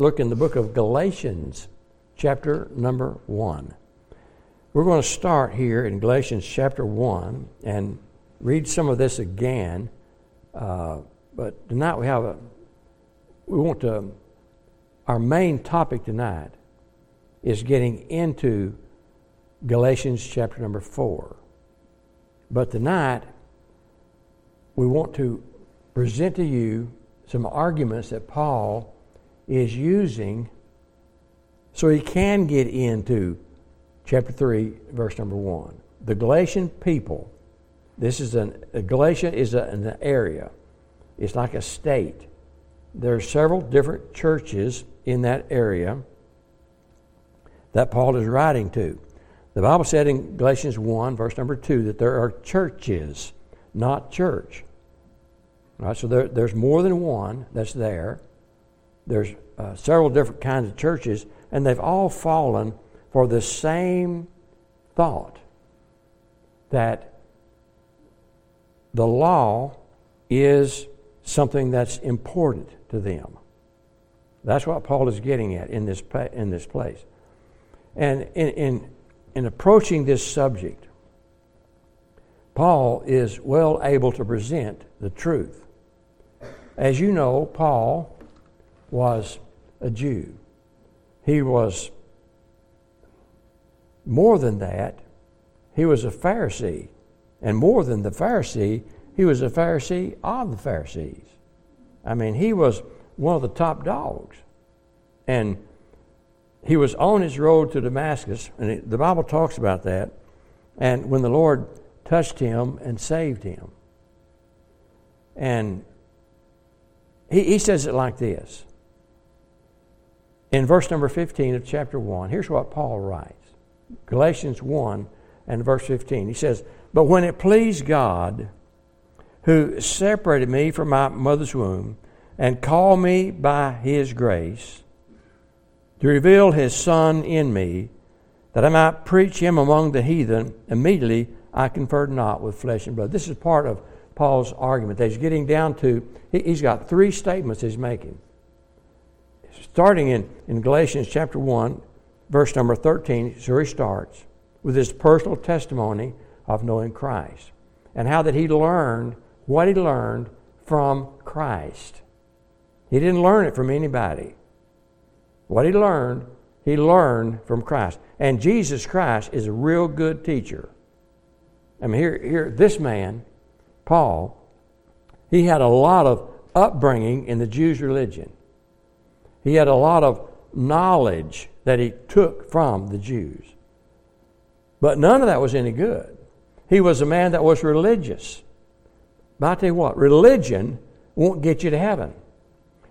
look in the book of Galatians, chapter number 1. We're going to start here in Galatians chapter 1 and read some of this again. Uh, but tonight we have a, we want to, our main topic tonight is getting into Galatians chapter number 4. But tonight we want to present to you some arguments that Paul is using so he can get into chapter 3, verse number 1. The Galatian people, this is an, Galatia is a, an area, it's like a state. There are several different churches in that area that Paul is writing to. The Bible said in Galatians 1, verse number 2, that there are churches, not church. All right, so there, there's more than one that's there. There's uh, several different kinds of churches, and they've all fallen for the same thought that the law is something that's important to them. That's what Paul is getting at in this, in this place. And in, in, in approaching this subject, Paul is well able to present the truth. As you know, Paul was a Jew. He was more than that, he was a Pharisee. And more than the Pharisee, he was a Pharisee of the Pharisees. I mean, he was one of the top dogs. And he was on his road to Damascus, and the Bible talks about that. And when the Lord touched him and saved him. And he, he says it like this. In verse number 15 of chapter 1, here's what Paul writes Galatians 1 and verse 15. He says, But when it pleased God, who separated me from my mother's womb and called me by his grace, to reveal his Son in me, that I might preach him among the heathen, immediately I conferred not with flesh and blood. This is part of Paul's argument that he's getting down to. He's got three statements he's making. Starting in, in Galatians chapter 1, verse number 13, so he starts with his personal testimony of knowing Christ and how that he learned what he learned from Christ. He didn't learn it from anybody. What he learned, he learned from Christ. And Jesus Christ is a real good teacher. I mean, here, here this man, Paul, he had a lot of upbringing in the Jews' religion. He had a lot of knowledge that he took from the Jews. But none of that was any good. He was a man that was religious. But I tell you what, religion won't get you to heaven.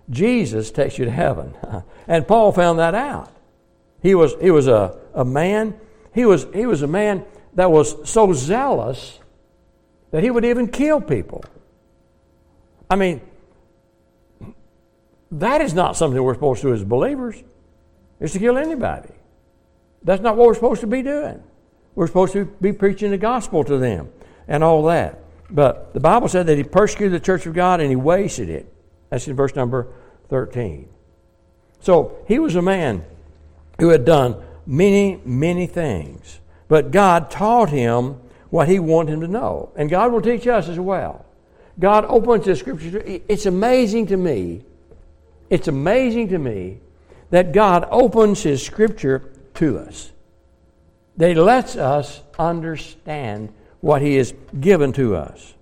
Jesus takes you to heaven. and Paul found that out. He was, he was a, a man, he was, he was a man that was so zealous that he would even kill people. I mean, that is not something we're supposed to do as believers, is to kill anybody. That's not what we're supposed to be doing. We're supposed to be preaching the gospel to them and all that. But the Bible said that he persecuted the church of God and he wasted it. That's in verse number 13. So he was a man who had done many, many things. But God taught him what he wanted him to know. And God will teach us as well. God opens the scriptures. It's amazing to me. It's amazing to me that God opens his scripture to us. That he lets us understand what he has given to us.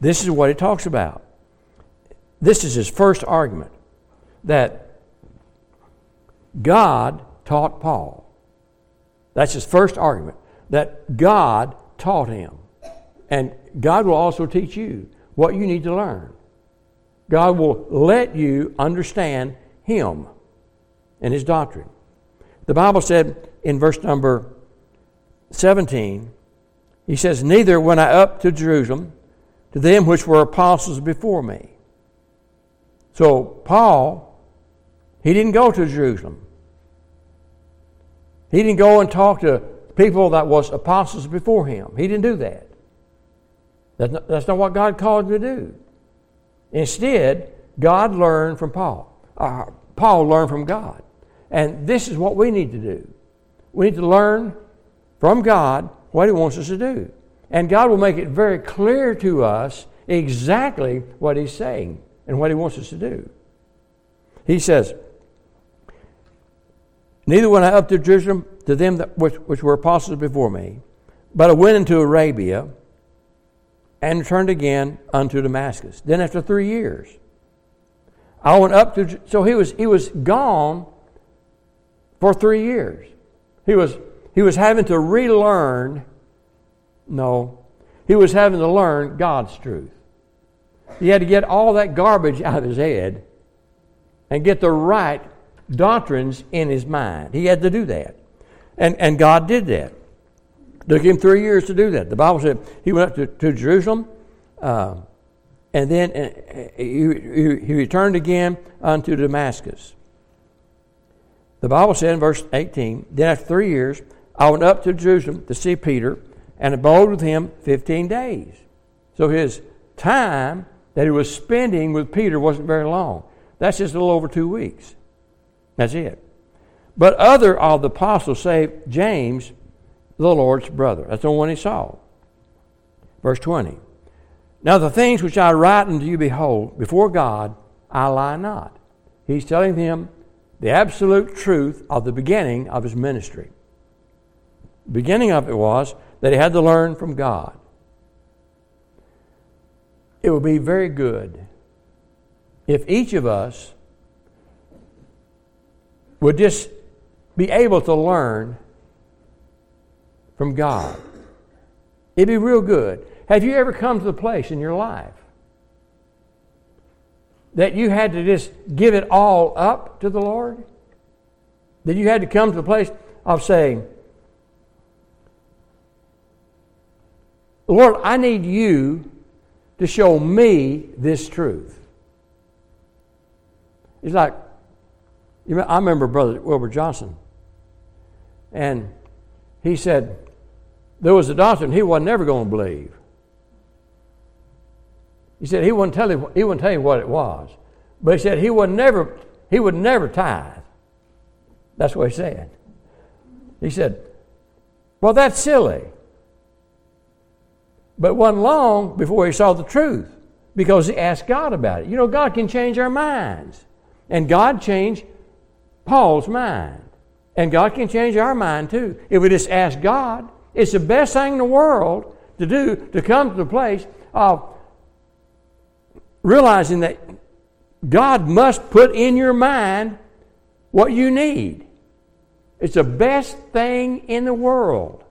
This is what he talks about. This is his first argument that God taught Paul. That's his first argument that God taught him. And God will also teach you what you need to learn. God will let you understand Him and His doctrine. The Bible said in verse number 17, He says, Neither went I up to Jerusalem to them which were apostles before me. So, Paul, he didn't go to Jerusalem. He didn't go and talk to people that was apostles before him. He didn't do that. That's not, that's not what God called him to do. Instead, God learned from Paul. Uh, Paul learned from God. And this is what we need to do. We need to learn from God what He wants us to do. And God will make it very clear to us exactly what He's saying and what He wants us to do. He says, Neither went I up to Jerusalem to them that, which, which were apostles before me, but I went into Arabia and returned again unto Damascus. Then after three years, I went up to so he was he was gone for three years. He was he was having to relearn. No, he was having to learn God's truth. He had to get all that garbage out of his head and get the right doctrines in his mind. He had to do that. And, and God did that. Took him three years to do that. The Bible said he went up to, to Jerusalem, uh, and then uh, he, he returned again unto Damascus. The Bible said in verse 18, Then after three years, I went up to Jerusalem to see Peter and abode with him 15 days. So his time that he was spending with Peter wasn't very long. That's just a little over two weeks. That's it. But other of the apostles, save James, the Lord's brother. That's the one he saw. Verse 20. Now the things which I write unto you, behold, before God I lie not. He's telling them the absolute truth of the beginning of his ministry. The beginning of it was that he had to learn from God. It would be very good if each of us would just be able to learn from God. It'd be real good. Have you ever come to the place in your life that you had to just give it all up to the Lord? That you had to come to the place of saying, Lord, I need you to show me this truth. It's like, I remember Brother Wilbur Johnson, and he said there was a doctrine he wasn't never going to believe. He said he wouldn't tell you, he wouldn't tell you what it was, but he said he would never he would never tithe. That's what he said. He said, "Well, that's silly." But wasn't long before he saw the truth because he asked God about it. You know, God can change our minds. And God changed Paul's mind. And God can change our mind too. If we just ask God, it's the best thing in the world to do to come to the place of realizing that God must put in your mind what you need. It's the best thing in the world.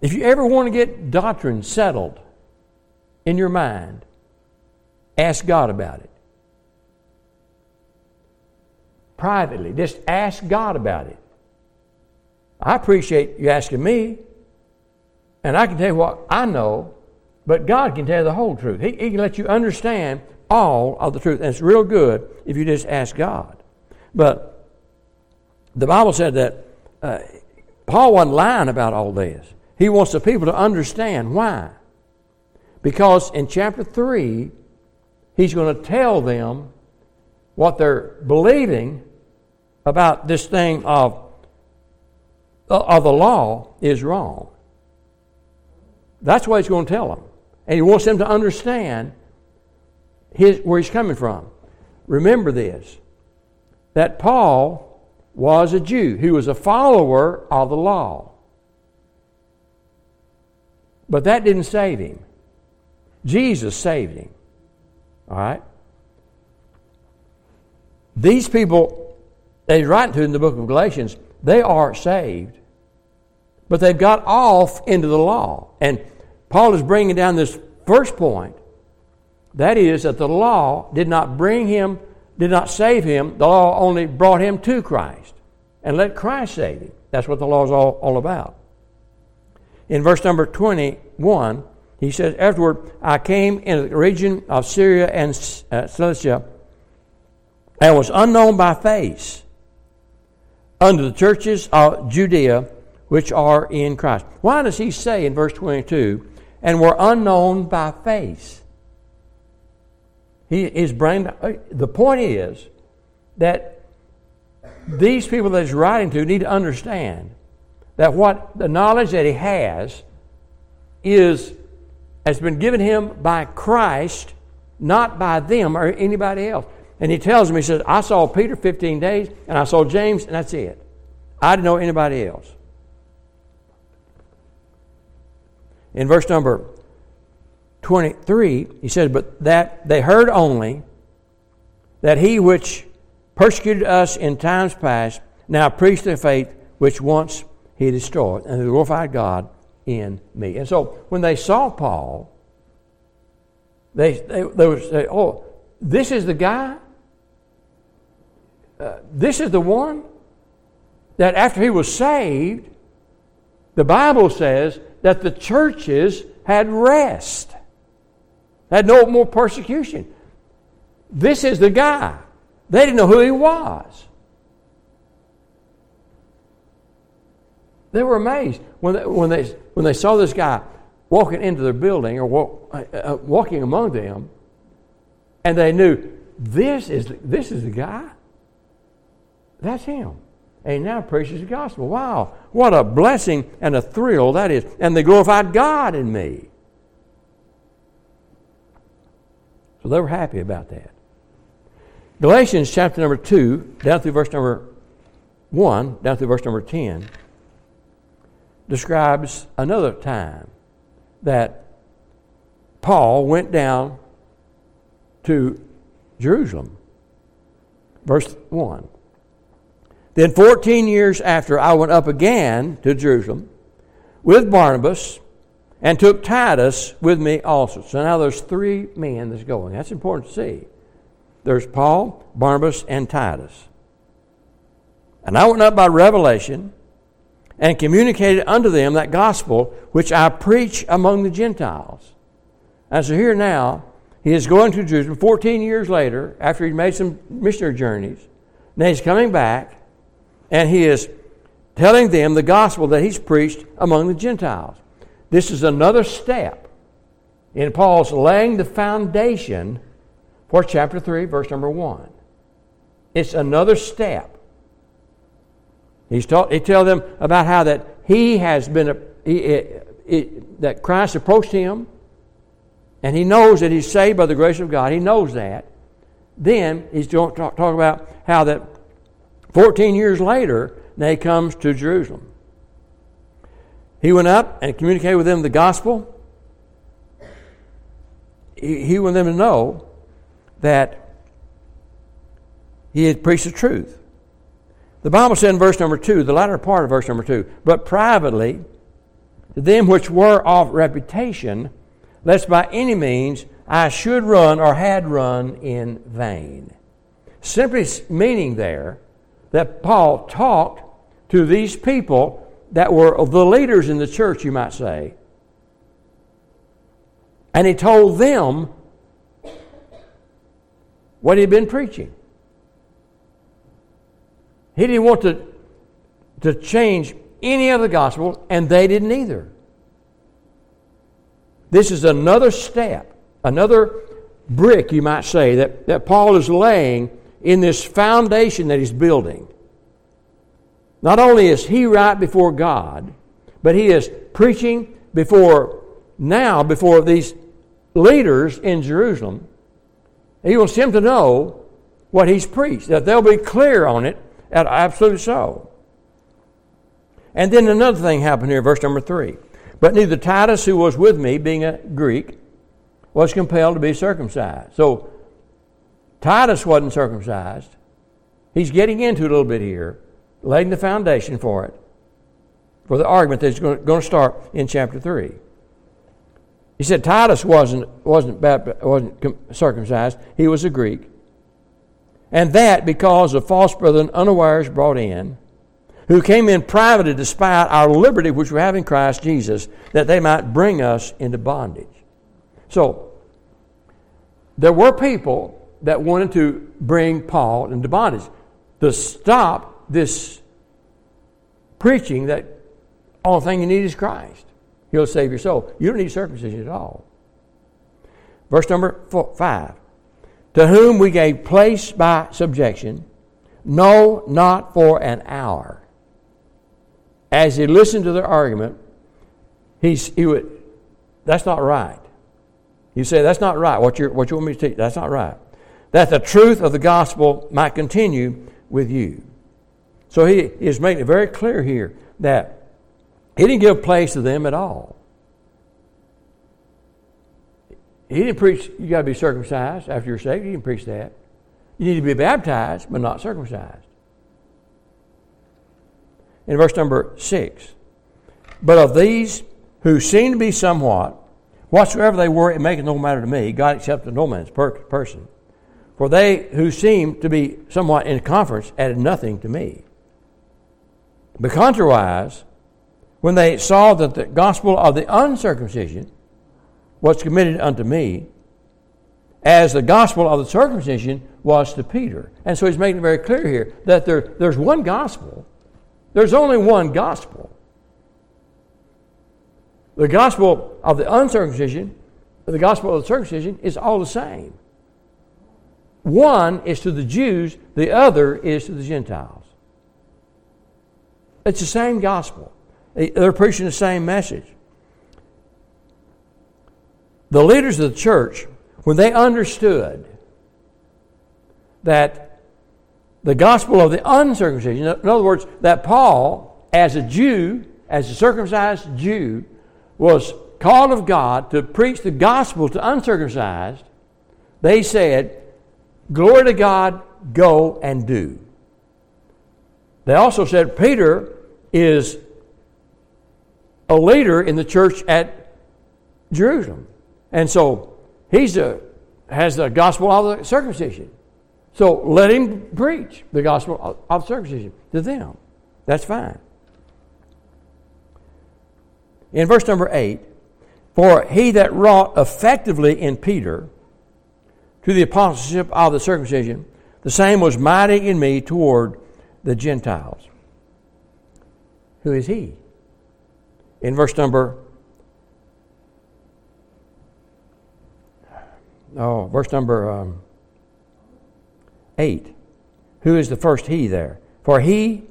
If you ever want to get doctrine settled in your mind, ask God about it. Privately, just ask God about it. I appreciate you asking me, and I can tell you what I know, but God can tell you the whole truth. He, he can let you understand all of the truth, and it's real good if you just ask God. But the Bible said that uh, Paul wasn't lying about all this. He wants the people to understand why. Because in chapter 3, he's going to tell them what they're believing about this thing of, of the law is wrong. That's what he's going to tell them. And he wants them to understand his, where he's coming from. Remember this that Paul was a Jew, he was a follower of the law. But that didn't save him. Jesus saved him. All right? These people that he's writing to in the book of Galatians, they are saved. But they've got off into the law. And Paul is bringing down this first point. That is, that the law did not bring him, did not save him. The law only brought him to Christ. And let Christ save him. That's what the law is all, all about. In verse number 21, he says, Afterward, I came into the region of Syria and uh, Cilicia and was unknown by face unto the churches of Judea which are in Christ. Why does he say in verse 22, and were unknown by face? He, his brain, the point is that these people that he's writing to need to understand that what the knowledge that he has is has been given him by Christ, not by them or anybody else. And he tells them, he says, I saw Peter 15 days, and I saw James, and that's it. I didn't know anybody else. In verse number 23, he says, But that they heard only that he which persecuted us in times past now preached the faith which once he destroyed, and glorified God in me. And so when they saw Paul, they, they, they would say, Oh, this is the guy? Uh, this is the one that after he was saved, the Bible says that the churches had rest, had no more persecution. This is the guy. They didn't know who he was. They were amazed when they, when they, when they saw this guy walking into their building or walk, uh, uh, walking among them, and they knew this is, this is the guy. That's him. And now preaches the gospel. Wow, what a blessing and a thrill that is. And they glorified God in me. So they were happy about that. Galatians chapter number 2, down through verse number 1, down through verse number 10 describes another time that Paul went down to Jerusalem. Verse 1. Then 14 years after, I went up again to Jerusalem with Barnabas and took Titus with me also. So now there's three men that's going. That's important to see. There's Paul, Barnabas, and Titus. And I went up by revelation and communicated unto them that gospel which I preach among the Gentiles. And so here now, he is going to Jerusalem 14 years later, after he made some missionary journeys. Now he's coming back, and he is telling them the gospel that he's preached among the Gentiles. This is another step in Paul's laying the foundation for chapter 3, verse number 1. It's another step He's taught, he tells them about how that he has been, a, he, that Christ approached him, and he knows that he's saved by the grace of God. He knows that. Then he's talking talk, talk about how that 14 years later, now he comes to Jerusalem. He went up and communicated with them the gospel. He, wanted them to know that he had preached the truth. The Bible said in verse number 2, the latter part of verse number 2, but privately to them which were of reputation, lest by any means I should run or had run in vain. Simply meaning there that Paul talked to these people that were the leaders in the church, you might say, and he told them what he'd been preaching. He didn't want to, to change any of the gospel, and they didn't either. This is another step, another brick, you might say, that, that Paul is laying in this foundation that he's building. Not only is he right before God, but he is preaching before now, before these leaders in Jerusalem. He wants them to know what he's preached, that they'll be clear on it, Absolutely so. And then another thing happened here, verse number three. But neither Titus, who was with me, being a Greek, was compelled to be circumcised. So Titus wasn't circumcised. He's getting into it a little bit here, laying the foundation for it, for the argument that's going to start in chapter 3. He said Titus wasn't, wasn't, wasn't circumcised, he was a Greek. And that because of false brethren unawares brought in, who came in privately to spy our liberty which we have in Christ Jesus, that they might bring us into bondage. So, there were people that wanted to bring Paul into bondage to stop this preaching that all thing you need is Christ. He'll save your soul. You don't need circumcision at all. Verse number four, 5. to whom we gave place by subjection, no, not for an hour. As he listened to their argument, he's, he would, that's not right. You say, that's not right. What, you what you want me to teach, that's not right. That the truth of the gospel might continue with you. So he is making it very clear here that he didn't give place to them at all. He didn't preach, you got to be circumcised after you're saved. He didn't preach that. You need to be baptized, but not circumcised. In verse number 6, but of these who seem to be somewhat, whatsoever they were, it maketh no matter to me. God accepted no man's per- person. For they who seemed to be somewhat in conference added nothing to me. But contrariwise, when they saw that the gospel of the uncircumcision was committed unto me, as the gospel of the circumcision was to Peter. And so he's making it very clear here that there, there's one gospel. There's only one gospel. The gospel of the uncircumcision, the gospel of the circumcision is all the same. One is to the Jews, the other is to the Gentiles. It's the same gospel. They're preaching the same message. The leaders of the church, when they understood that the gospel of the uncircumcision, in other words, that Paul, as a Jew, as a circumcised Jew, was called of God to preach the gospel to uncircumcised, they said, Glory to God, go and do. They also said Peter is a leader in the church at Jerusalem. And so he's a, has the gospel of the circumcision. So let him preach the gospel of, circumcision to them. That's fine. In verse number 8, for he that wrought effectively in Peter, to the apostleship of the circumcision, the same was mighty in me toward the Gentiles. Who is he? In verse number oh, verse number um, eight. Who is the first he there? For he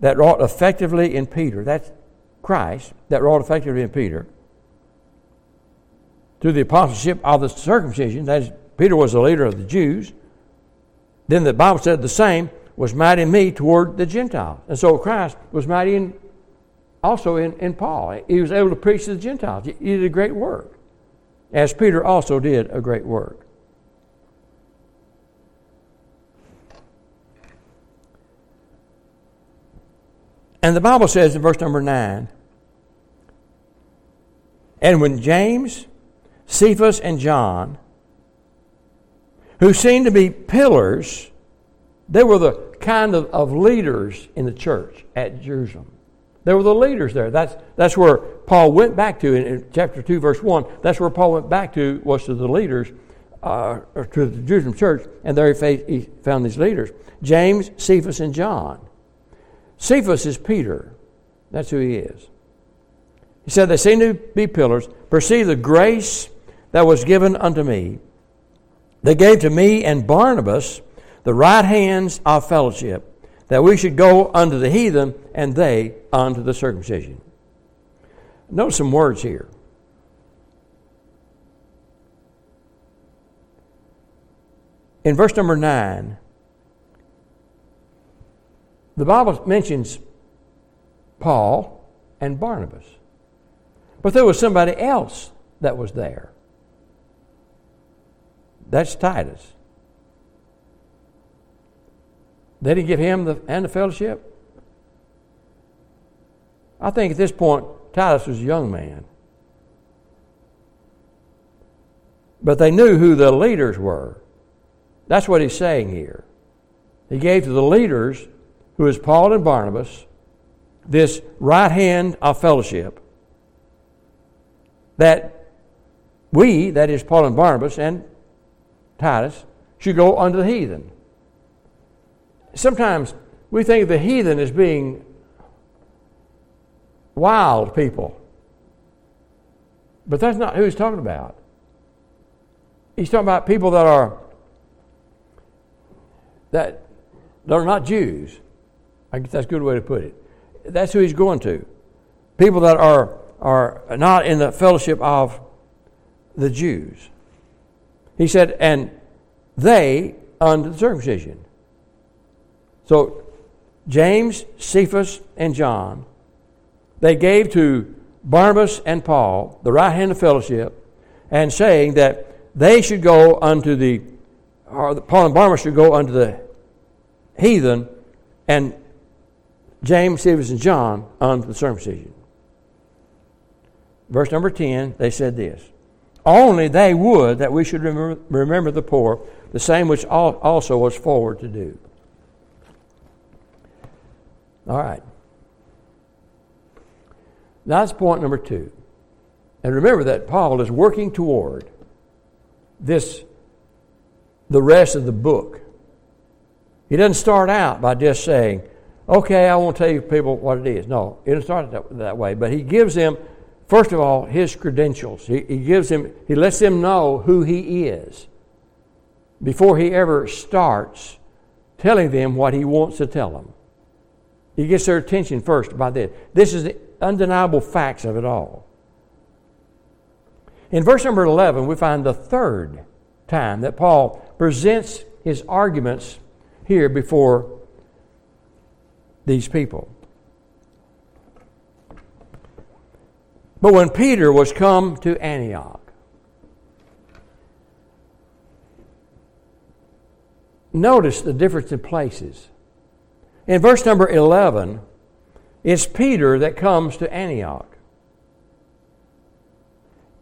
that wrought effectively in Peter, that's Christ, that wrought effectively in Peter, to the apostleship of the circumcision, that is Peter was the leader of the Jews. Then the Bible said the same was mighty in me toward the Gentiles. And so Christ was mighty in, also in, in Paul. He was able to preach to the Gentiles. He did a great work, as Peter also did a great work. And the Bible says in verse number 9, and when James, Cephas, and John who seemed to be pillars. They were the kind of, of leaders in the church at Jerusalem. They were the leaders there. That's, that's where Paul went back to in, in chapter 2, verse 1. That's where Paul went back to, was to the leaders, uh, to the Jerusalem church, and there he, he found these leaders James, Cephas, and John. Cephas is Peter. That's who he is. He said, They seem to be pillars. Perceive the grace that was given unto me they gave to me and Barnabas the right hands of fellowship, that we should go unto the heathen and they unto the circumcision. Note some words here. In verse number 9, the Bible mentions Paul and Barnabas. But there was somebody else that was there. That's Titus. They didn't give him the, and the fellowship. I think at this point, Titus was a young man. But they knew who the leaders were. That's what he's saying here. He gave to the leaders, who is Paul and Barnabas, this right hand of fellowship that we, that is Paul and Barnabas, and Titus, should go unto the heathen. Sometimes we think of the heathen as being wild people. But that's not who he's talking about. He's talking about people that are that they're not Jews. I guess that's a good way to put it. That's who he's going to. People that are, are not in the fellowship of the Jews. He said, and they unto the circumcision. So James, Cephas, and John, they gave to Barnabas and Paul the right hand of fellowship, and saying that they should go unto the, or Paul and Barnabas should go unto the heathen, and James, Cephas, and John unto the circumcision. Verse number 10, they said this Only they would that we should remember, the poor, the same which also was forward to do. All right. That's point number two. And remember that Paul is working toward this, the rest of the book. He doesn't start out by just saying, okay, I won't tell you people what it is. No, it doesn't start that, that way. But he gives them, first of all, his credentials. He, he gives him, he lets them know who he is before he ever starts telling them what he wants to tell them. He gets their attention first by this. This is the undeniable facts of it all. In verse number 11, we find the third time that Paul presents his arguments here before these people. But when Peter was come to Antioch, notice the difference in places. In verse number 11, it's Peter that comes to Antioch.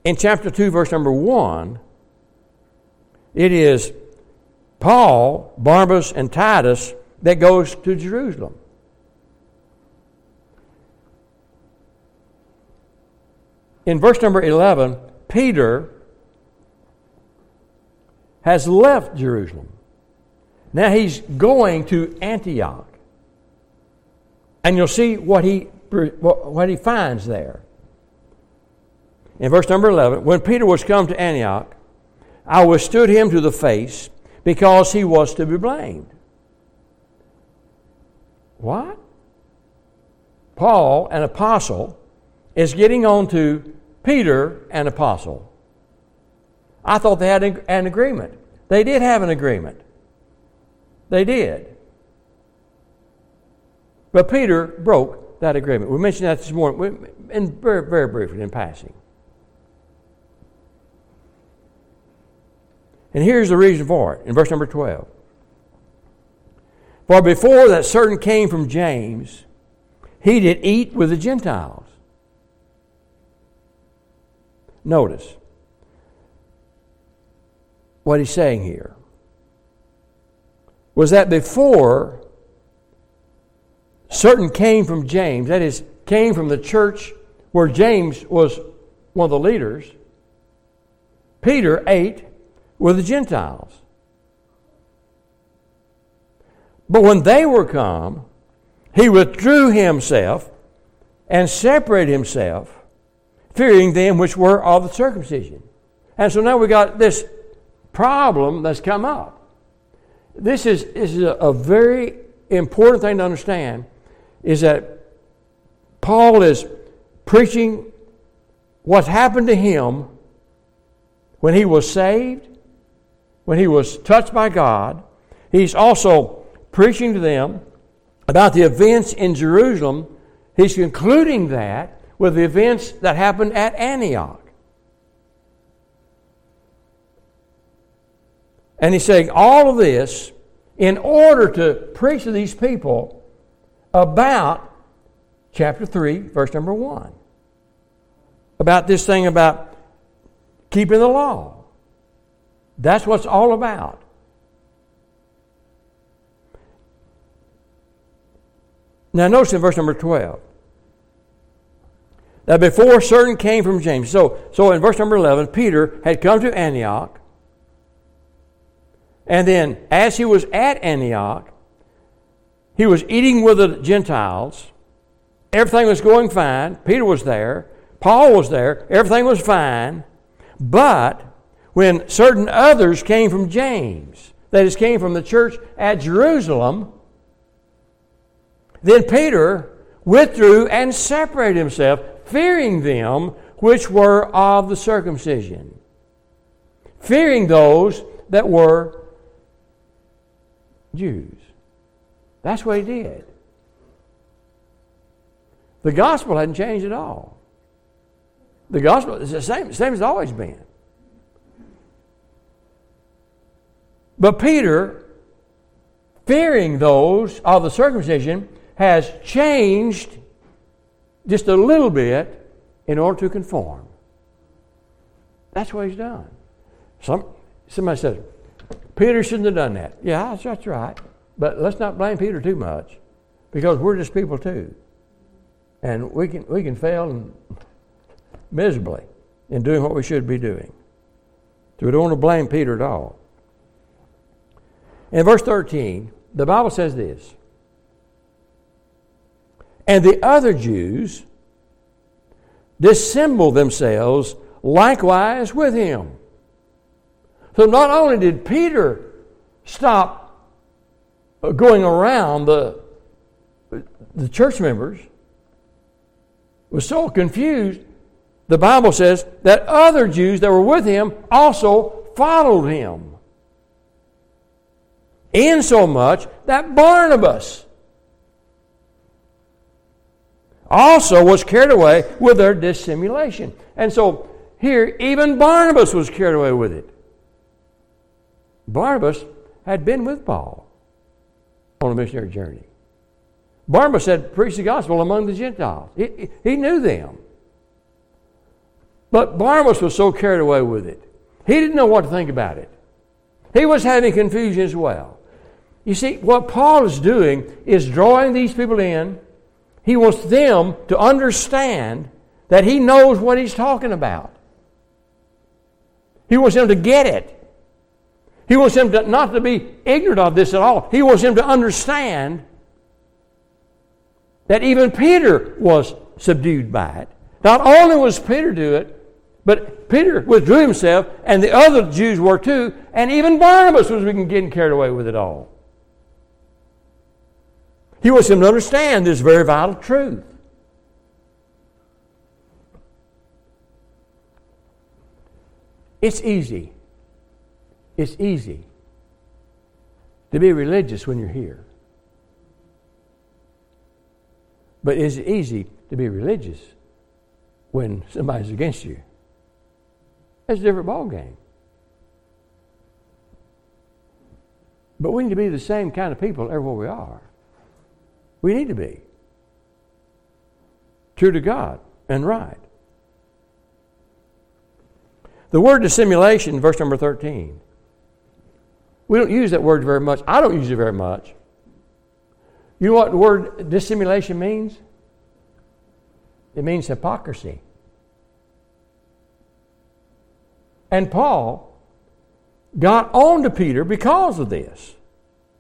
In chapter 2, verse number 1, it is Paul, Barnabas, and Titus that goes to Jerusalem. In verse number 11, Peter has left Jerusalem. Now he's going to Antioch. And you'll see what he, what he finds there. In verse number 11, when Peter was come to Antioch, I withstood him to the face because he was to be blamed. What? Paul, an apostle, is getting on to Peter, an apostle. I thought they had an agreement. They did have an agreement. They did. But Peter broke that agreement. We mentioned that this morning, and very, very briefly in passing. And here's the reason for it in verse number 12. For before that certain came from James, he did eat with the Gentiles. Notice what he's saying here was that before certain came from James, that is, came from the church where James was one of the leaders, Peter ate with the Gentiles. But when they were come, he withdrew himself and separated himself, fearing them which were of the circumcision. And so now we got this problem that's come up. This is, this is a, a very important thing to understand is that Paul is preaching what happened to him when he was saved, when he was touched by God. He's also preaching to them about the events in Jerusalem. He's concluding that with the events that happened at Antioch. And he's saying all of this in order to preach to these people about chapter 3, verse number 1. About this thing about keeping the law. That's what's all about. Now, notice in verse number 12 that before certain came from James. So, so in verse number 11, Peter had come to Antioch. And then, as he was at Antioch, he was eating with the Gentiles. Everything was going fine. Peter was there. Paul was there. Everything was fine. But when certain others came from James, that is, came from the church at Jerusalem, then Peter withdrew and separated himself, fearing them which were of the circumcision, fearing those that were Jews. That's what he did. The gospel hadn't changed at all. The gospel is the same, same as always been. But Peter, fearing those of the circumcision, has changed just a little bit in order to conform. That's what he's done. Some, somebody says, Peter shouldn't have done that. Yeah, that's right. But let's not blame Peter too much because we're just people too. And we can, we can fail miserably in doing what we should be doing. So we don't want to blame Peter at all. In verse 13, the Bible says this And the other Jews dissembled themselves likewise with him. So not only did Peter stop uh, going around the, the church members, was so confused, the Bible says that other Jews that were with him also followed him. Insomuch that Barnabas also was carried away with their dissimulation. And so here, even Barnabas was carried away with it. Barnabas had been with Paul on a missionary journey. Barnabas had preached the gospel among the Gentiles. He, he knew them. But Barnabas was so carried away with it. He didn't know what to think about it. He was having confusion as well. You see, what Paul is doing is drawing these people in. He wants them to understand that he knows what he's talking about. He wants them to get it. He wants them to, not to be ignorant of this at all. He wants them to understand that even Peter was subdued by it. Not only was Peter do it, but Peter withdrew himself, and the other Jews were too, and even Barnabas was getting carried away with it all. He wants them to understand this very vital truth. It's easy. It's easy to be religious when you're here. But is it easy to be religious when somebody's against you? That's a different ballgame. But we need to be the same kind of people everywhere we are. We need to be. True to God and right. The word dissimulation, verse number 13. We don't use that word very much. I don't use it very much. You know what the word dissimulation means? It means hypocrisy. And Paul got on to Peter because of this.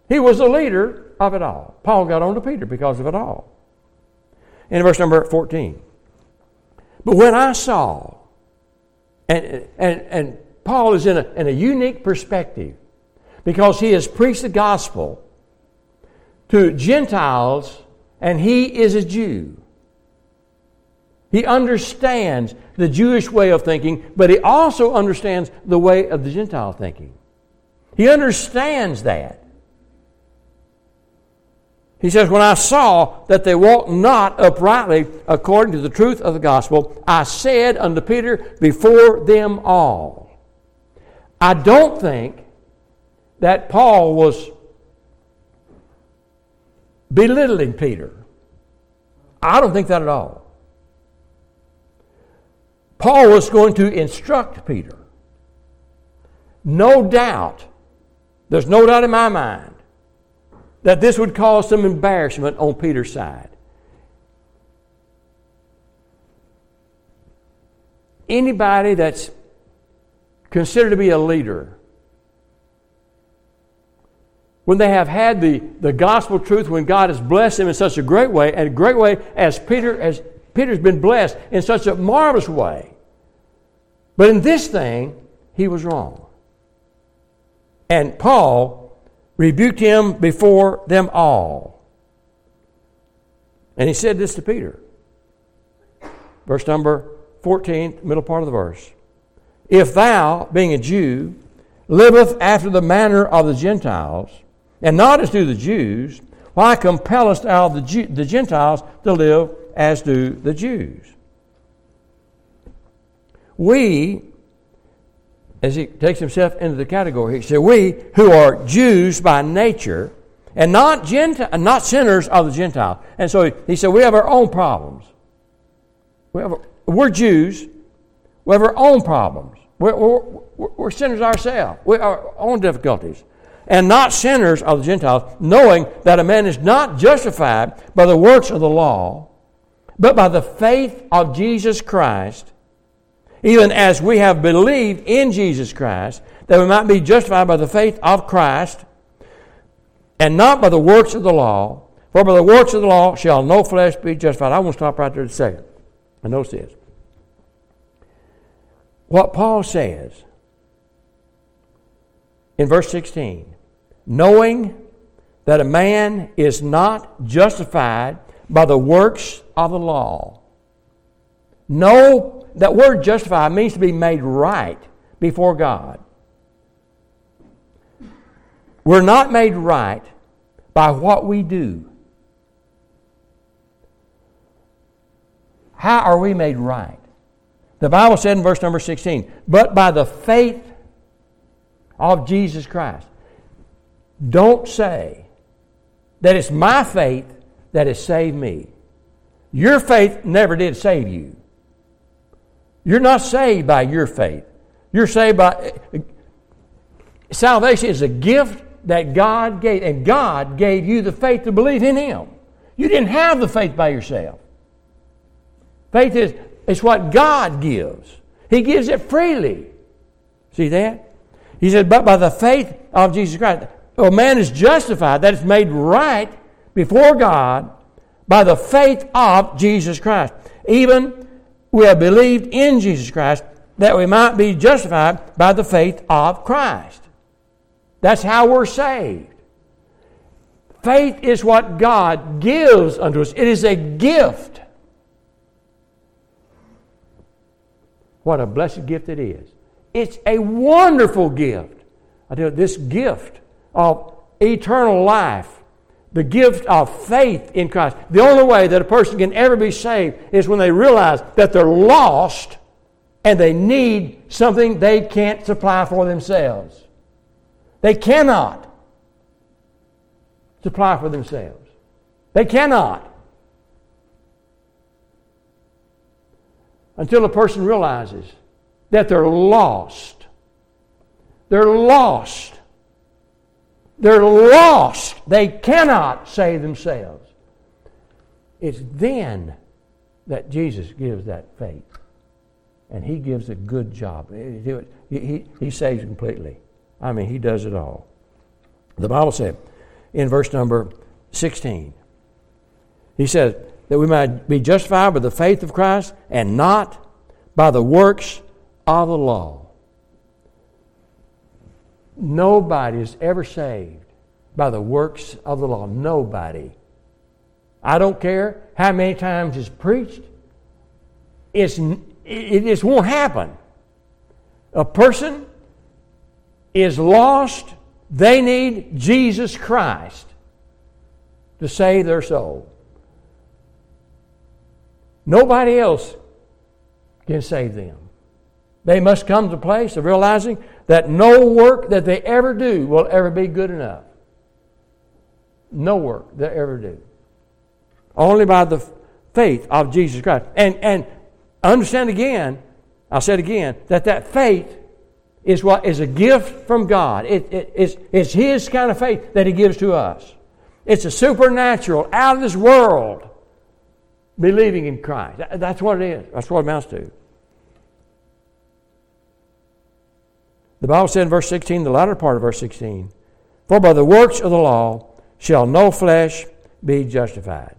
He was a leader of it all. Paul got on to Peter because of it all. In verse number 14. But when I saw, and, and, and Paul is in a, in a unique perspective because he has preached the gospel to Gentiles and he is a Jew. He understands the Jewish way of thinking, but he also understands the way of the Gentile thinking. He understands that. He says, When I saw that they walked not uprightly according to the truth of the gospel, I said unto Peter before them all. I don't think that Paul was belittling Peter. I don't think that at all. Paul was going to instruct Peter. No doubt, there's no doubt in my mind that this would cause some embarrassment on Peter's side. Anybody that's considered to be a leader, when they have had the, the gospel truth, when God has blessed them in such a great way, and a great way as Peter as Peter's been blessed in such a marvelous way. But in this thing, he was wrong. And Paul rebuked him before them all. And he said this to Peter. Verse number 14, middle part of the verse. If thou, being a Jew, liveth after the manner of the Gentiles, and not as do the Jews, why compellest thou the, Jew, the Gentiles to live as do the Jews? We, as he takes himself into the category, he said, We who are Jews by nature, and not, Gentile, not sinners of the Gentiles. And so he said, We have our own problems. We have, we're Jews. We have our own problems. We're, we're, we're sinners ourselves. We have our own difficulties. And not sinners of the Gentiles, knowing that a man is not justified by the works of the law, but by the faith of Jesus Christ, even as we have believed in Jesus Christ, that we might be justified by the faith of Christ, and not by the works of the law. For by the works of the law shall no flesh be justified. I want to stop right there a second. And notice this. What Paul says in verse 16 knowing that a man is not justified by the works of the law. Know that word justified means to be made right before God. We're not made right by what we do. How are we made right? The Bible said in verse number 16, but by the faith of Jesus Christ. Don't say that it's my faith that has saved me. Your faith never did save you. You're not saved by your faith. You're saved by. Salvation is a gift that God gave, and God gave you the faith to believe in Him. You didn't have the faith by yourself. Faith is, is what God gives, He gives it freely. See that? He said, but by the faith of Jesus Christ. A man is justified, that is made right before God by the faith of Jesus Christ. Even we have believed in Jesus Christ that we might be justified by the faith of Christ. That's how we're saved. Faith is what God gives unto us, it is a gift. What a blessed gift it is. It's a wonderful gift. I tell you, this gift of eternal life, the gift of faith in Christ. The only way that a person can ever be saved is when they realize that they're lost and they need something they can't supply for themselves. They cannot supply for themselves. They cannot. Until a person realizes that they're lost. They're lost. They're lost. They cannot save themselves. It's then that Jesus gives that faith. And he gives a good job. He, he, he saves completely. I mean, he does it all. The Bible said in verse number 16, he says that we might be justified by the faith of Christ and not by the works of the law. Nobody is ever saved by the works of the law. Nobody. I don't care how many times it's preached, it's, it just won't happen. A person is lost, they need Jesus Christ to save their soul. Nobody else can save them. They must come to the place of realizing that no work that they ever do will ever be good enough. No work they ever do. Only by the faith of Jesus Christ. And, and understand again, I'll say it again, that that faith is what is a gift from God. It, it, it's, it's His kind of faith that He gives to us. It's a supernatural, out of this world believing in Christ. That's what it is. That's what it amounts to. The Bible said in verse 16, the latter part of verse 16, For by the works of the law shall no flesh be justified.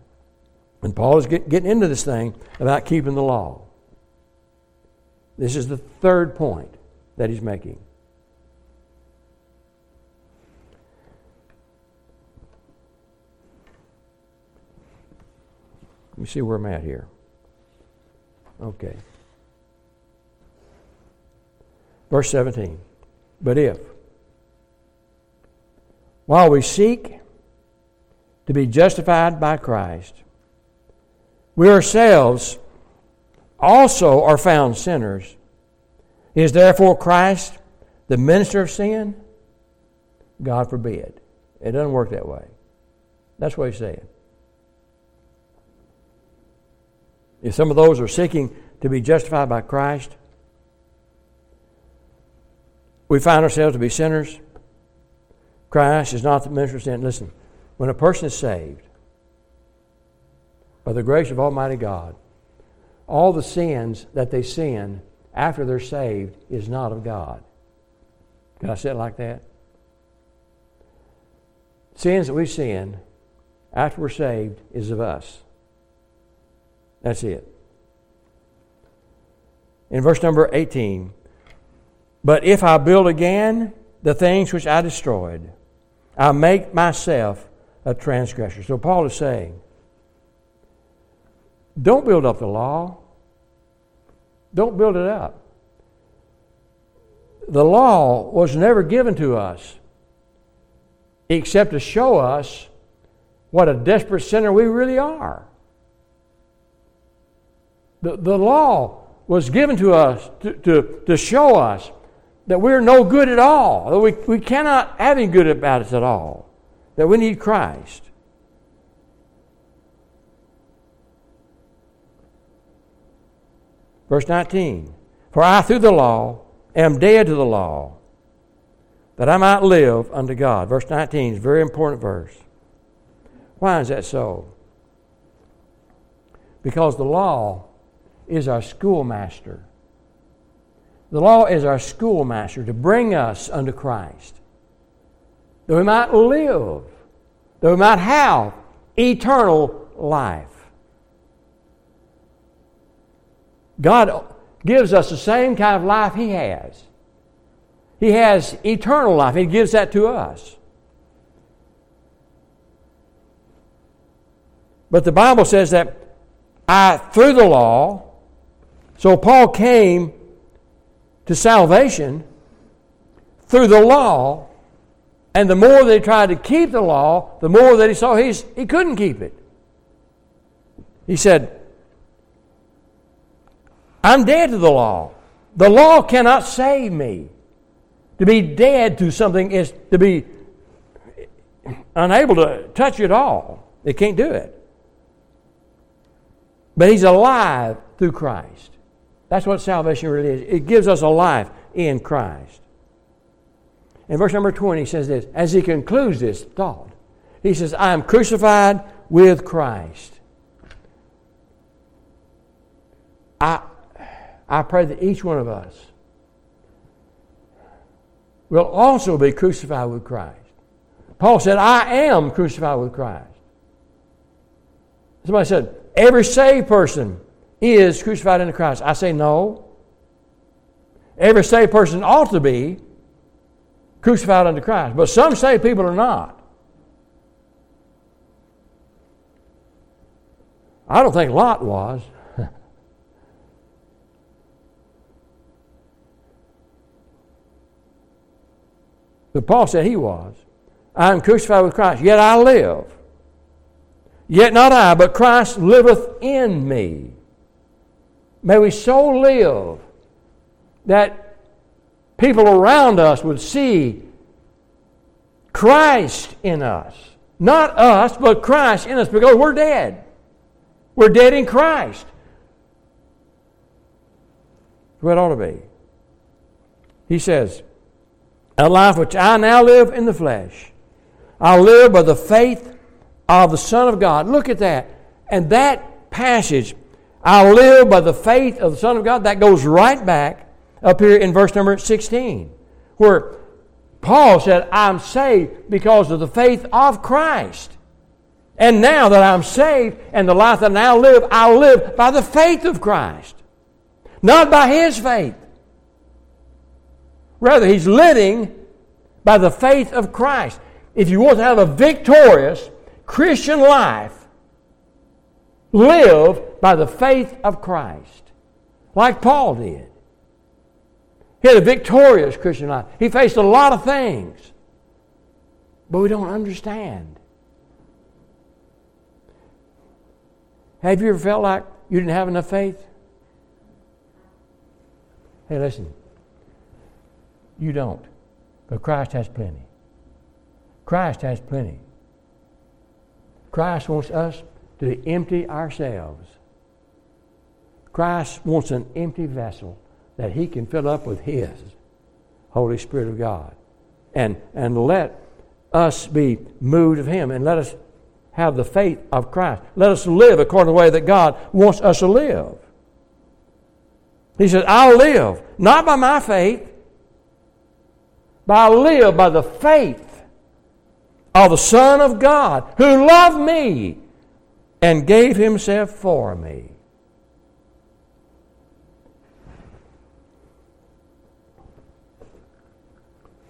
And Paul is get, getting into this thing about keeping the law. This is the third point that he's making. Let me see where I'm at here. Okay. Verse 17. But if, while we seek to be justified by Christ, we ourselves also are found sinners, is therefore Christ the minister of sin? God forbid. It doesn't work that way. That's what he's saying. If some of those are seeking to be justified by Christ, we find ourselves to be sinners. Christ is not the minister of sin. Listen, when a person is saved by the grace of Almighty God, all the sins that they sin after they're saved is not of God. Can I say it like that? Sins that we sin after we're saved is of us. That's it. In verse number 18, but if I build again the things which I destroyed, I make myself a transgressor. So Paul is saying, don't build up the law. Don't build it up. The law was never given to us except to show us what a desperate sinner we really are. The, the law was given to us to, to, to show us that we're no good at all, that we, we cannot have any good about us at all, that we need Christ. Verse 19 For I, through the law, am dead to the law, that I might live unto God. Verse 19 is a very important verse. Why is that so? Because the law is our schoolmaster. The law is our schoolmaster to bring us unto Christ, that we might live, that we might have eternal life. God gives us the same kind of life He has. He has eternal life. He gives that to us. But the Bible says that I, through the law, so Paul came to salvation through the law, and the more they tried to keep the law, the more that he saw he's, he couldn't keep it. He said, I'm dead to the law. The law cannot save me. To be dead to something is to be unable to touch it all. It can't do it. But he's alive through Christ. That's what salvation really is. It gives us a life in Christ. In verse number 20, he says this as he concludes this thought, he says, I am crucified with Christ. I, I pray that each one of us will also be crucified with Christ. Paul said, I am crucified with Christ. Somebody said, every saved person is crucified into Christ. I say no. Every saved person ought to be crucified unto Christ. But some saved people are not. I don't think Lot was. But Paul said he was. I am crucified with Christ, yet I live. Yet not I, but Christ liveth in me. May we so live that people around us would see Christ in us. Not us, but Christ in us because we're dead. We're dead in Christ. What ought to be. He says, a life which I now live in the flesh. I live by the faith of the Son of God. Look at that. And that passage, I live by the faith of the Son of God, that goes right back up here in verse number 16, where Paul said, I'm saved because of the faith of Christ. And now that I'm saved and the life that I now live, I live by the faith of Christ, not by his faith. Rather, he's living by the faith of Christ. If you want to have a victorious Christian life, live by the faith of Christ, like Paul did. He had a victorious Christian life. He faced a lot of things, but we don't understand. Have you ever felt like you didn't have enough faith? Hey, listen. You don't. But Christ has plenty. Christ has plenty. Christ wants us to empty ourselves. Christ wants an empty vessel that he can fill up with his Holy Spirit of God. And, and let us be moved of him and let us have the faith of Christ. Let us live according to the way that God wants us to live. He said, I'll live, not by my faith, but I'll live by the faith of the Son of God who loved me and gave himself for me.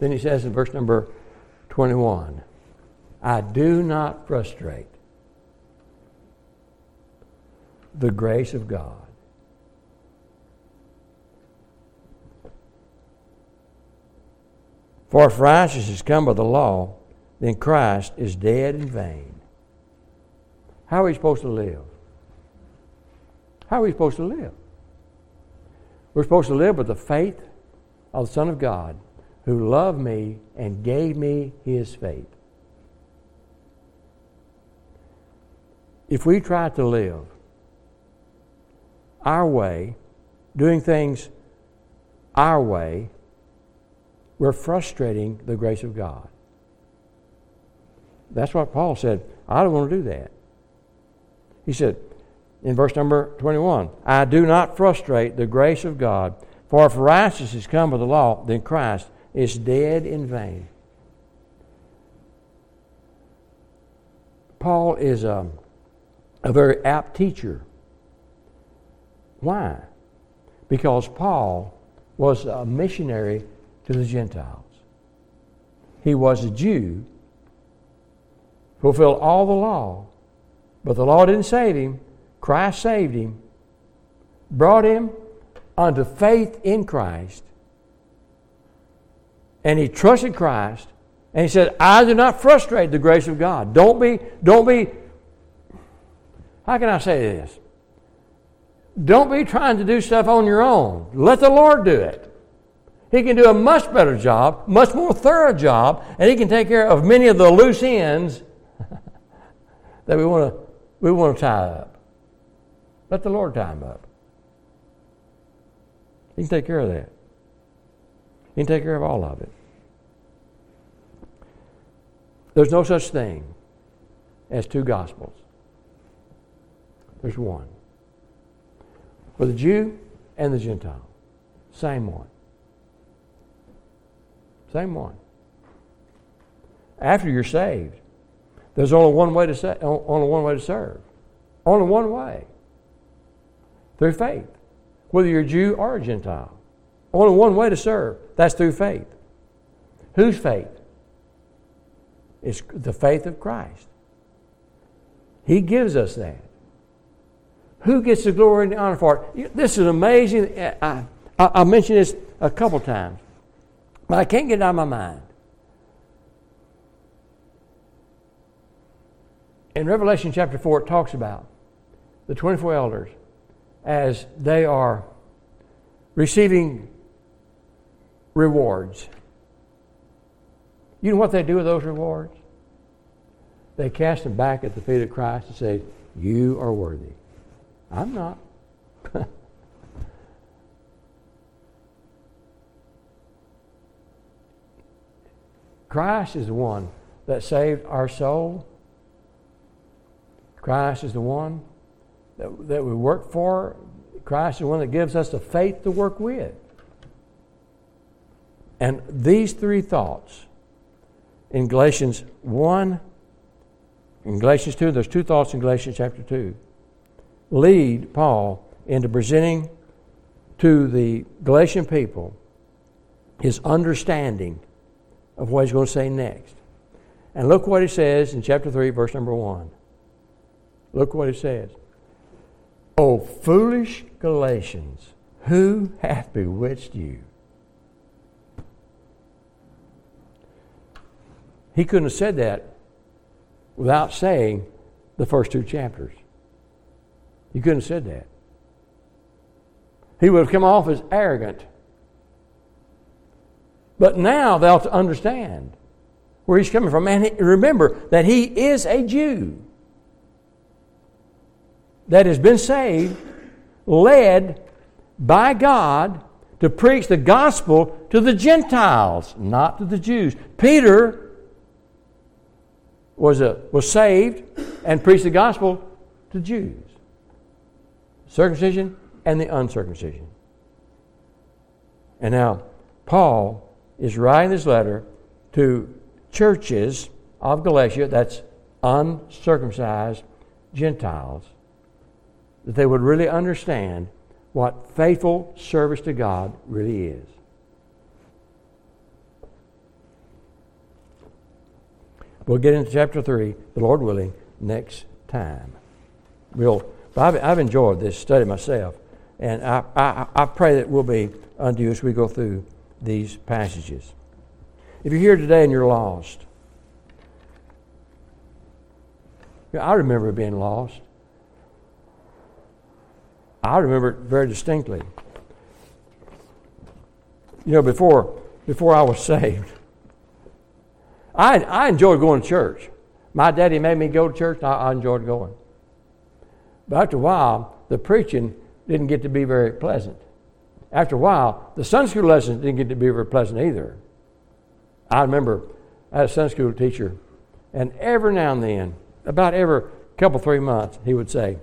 Then he says in verse number 21 I do not frustrate the grace of God. For if righteousness come by the law, then Christ is dead in vain. How are we supposed to live? How are we supposed to live? We're supposed to live with the faith of the Son of God who loved me and gave me his faith. If we try to live our way, doing things our way, we're frustrating the grace of God. That's what Paul said. I don't want to do that. He said in verse number 21 I do not frustrate the grace of God, for if righteousness come by the law, then Christ is dead in vain. Paul is a, a very apt teacher. Why? Because Paul was a missionary to the Gentiles. He was a Jew, fulfilled all the law, but the law didn't save him. Christ saved him, brought him unto faith in Christ, and he trusted Christ, and he said, I do not frustrate the grace of God. Don't be, don't be, how can I say this? Don't be trying to do stuff on your own. Let the Lord do it. He can do a much better job, much more thorough job, and he can take care of many of the loose ends that we want to we want to tie up. Let the Lord tie them up. He can take care of that. He can take care of all of it. There's no such thing as two gospels. There's one. For the Jew and the Gentile. Same one. Same one. After you're saved, there's only one way to say, only one way to serve. Only one way. Through faith. Whether you're Jew or a Gentile. Only one way to serve. That's through faith. Whose faith? It's the faith of Christ. He gives us that. Who gets the glory and the honor for it? This is amazing. I, I, I mentioned this a couple times, but I can't get it out of my mind. In Revelation chapter 4, it talks about the 24 elders as they are receiving rewards. You know what they do with those rewards? They cast them back at the feet of Christ and say, You are worthy. I'm not. Christ is the one that saved our soul. Christ is the one that, that we work for. Christ is the one that gives us the faith to work with. And these three thoughts in Galatians 1, in Galatians 2, there's two thoughts in Galatians chapter 2, lead Paul into presenting to the Galatian people his understanding of what he's going to say next. And look what he says in chapter 3, verse number 1. Look what he says. O foolish Galatians, who hath bewitched you? He couldn't have said that without saying the first two chapters. He couldn't have said that. He would have come off as arrogant. But now they'll understand where he's coming from. And remember that he is a Jew that has been saved, led by God to preach the gospel to the Gentiles, not to the Jews. Peter was, a, was saved and preached the gospel to Jews circumcision and the uncircumcision. And now, Paul is writing this letter to churches of Galatia, that's uncircumcised Gentiles, that they would really understand what faithful service to God really is. We'll get into chapter 3, the Lord willing, next time. We'll, I've, I've enjoyed this study myself, and I, I, I pray that we'll be unto you as we go through these passages. If you're here today and you're lost, I remember being lost. I remember it very distinctly. You know, before before I was saved, I I enjoyed going to church. My daddy made me go to church, and I, I enjoyed going. But after a while, the preaching didn't get to be very pleasant. After a while, the Sunday school lessons didn't get to be very pleasant either. I remember I had a Sunday school teacher, and every now and then, about every couple three months, he would say,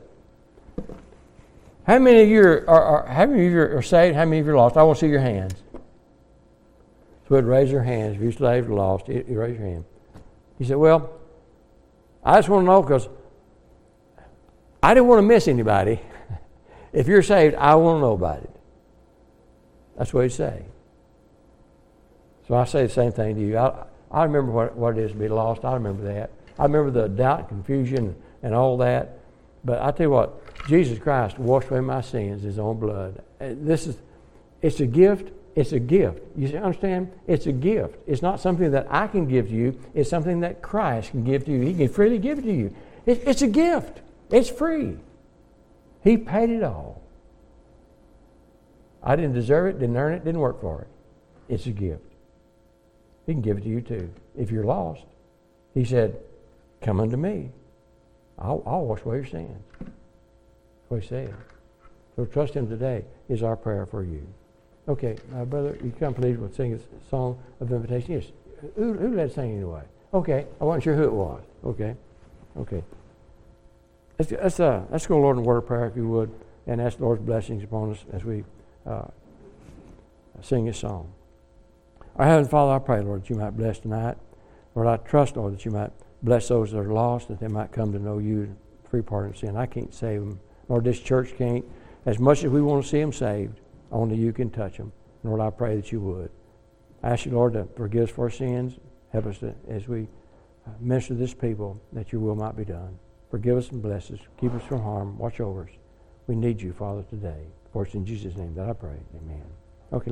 "How many of you are, are how many of you are saved? How many of you are lost? I want to see your hands." So we'd raise your hands. If saved or lost, you raise your hand. He said, "Well, I just want to know because I didn't want to miss anybody. if you're saved, I want to know about it." That's what he'd say. So I say the same thing to you. I, I remember what, what it is to be lost. I remember that. I remember the doubt, confusion, and all that. But I tell you what, Jesus Christ washed away my sins, His own blood. This is, it's a gift. It's a gift. You understand? It's a gift. It's not something that I can give to you. It's something that Christ can give to you. He can freely give it to you. It, it's a gift. It's free. He paid it all. I didn't deserve it, didn't earn it, didn't work for it. It's a gift. He can give it to you too. If you're lost, he said, Come unto me. I'll, I'll wash away your sins. That's what he said. So trust him today is our prayer for you. Okay, uh, brother, you come please with sing a song of invitation. Yes. Who, who led singing anyway? Okay, I wasn't sure who it was. Okay, okay. Let's, let's, uh, let's go, Lord, in word of prayer, if you would, and ask the Lord's blessings upon us as we uh, sing this song. Our Heavenly Father, I pray, Lord, that you might bless tonight. Lord, I trust, Lord, that you might bless those that are lost, that they might come to know you, free pardon of sin. I can't save them. Lord, this church can't. As much as we want to see them saved, only you can touch them. Lord, I pray that you would. I ask you, Lord, to forgive us for our sins. Help us to, as we uh, minister to this people, that your will might be done. Forgive us and bless us. Keep us from harm. Watch over us. We need you, Father, today. For it's in Jesus' name that I pray. Amen. Okay,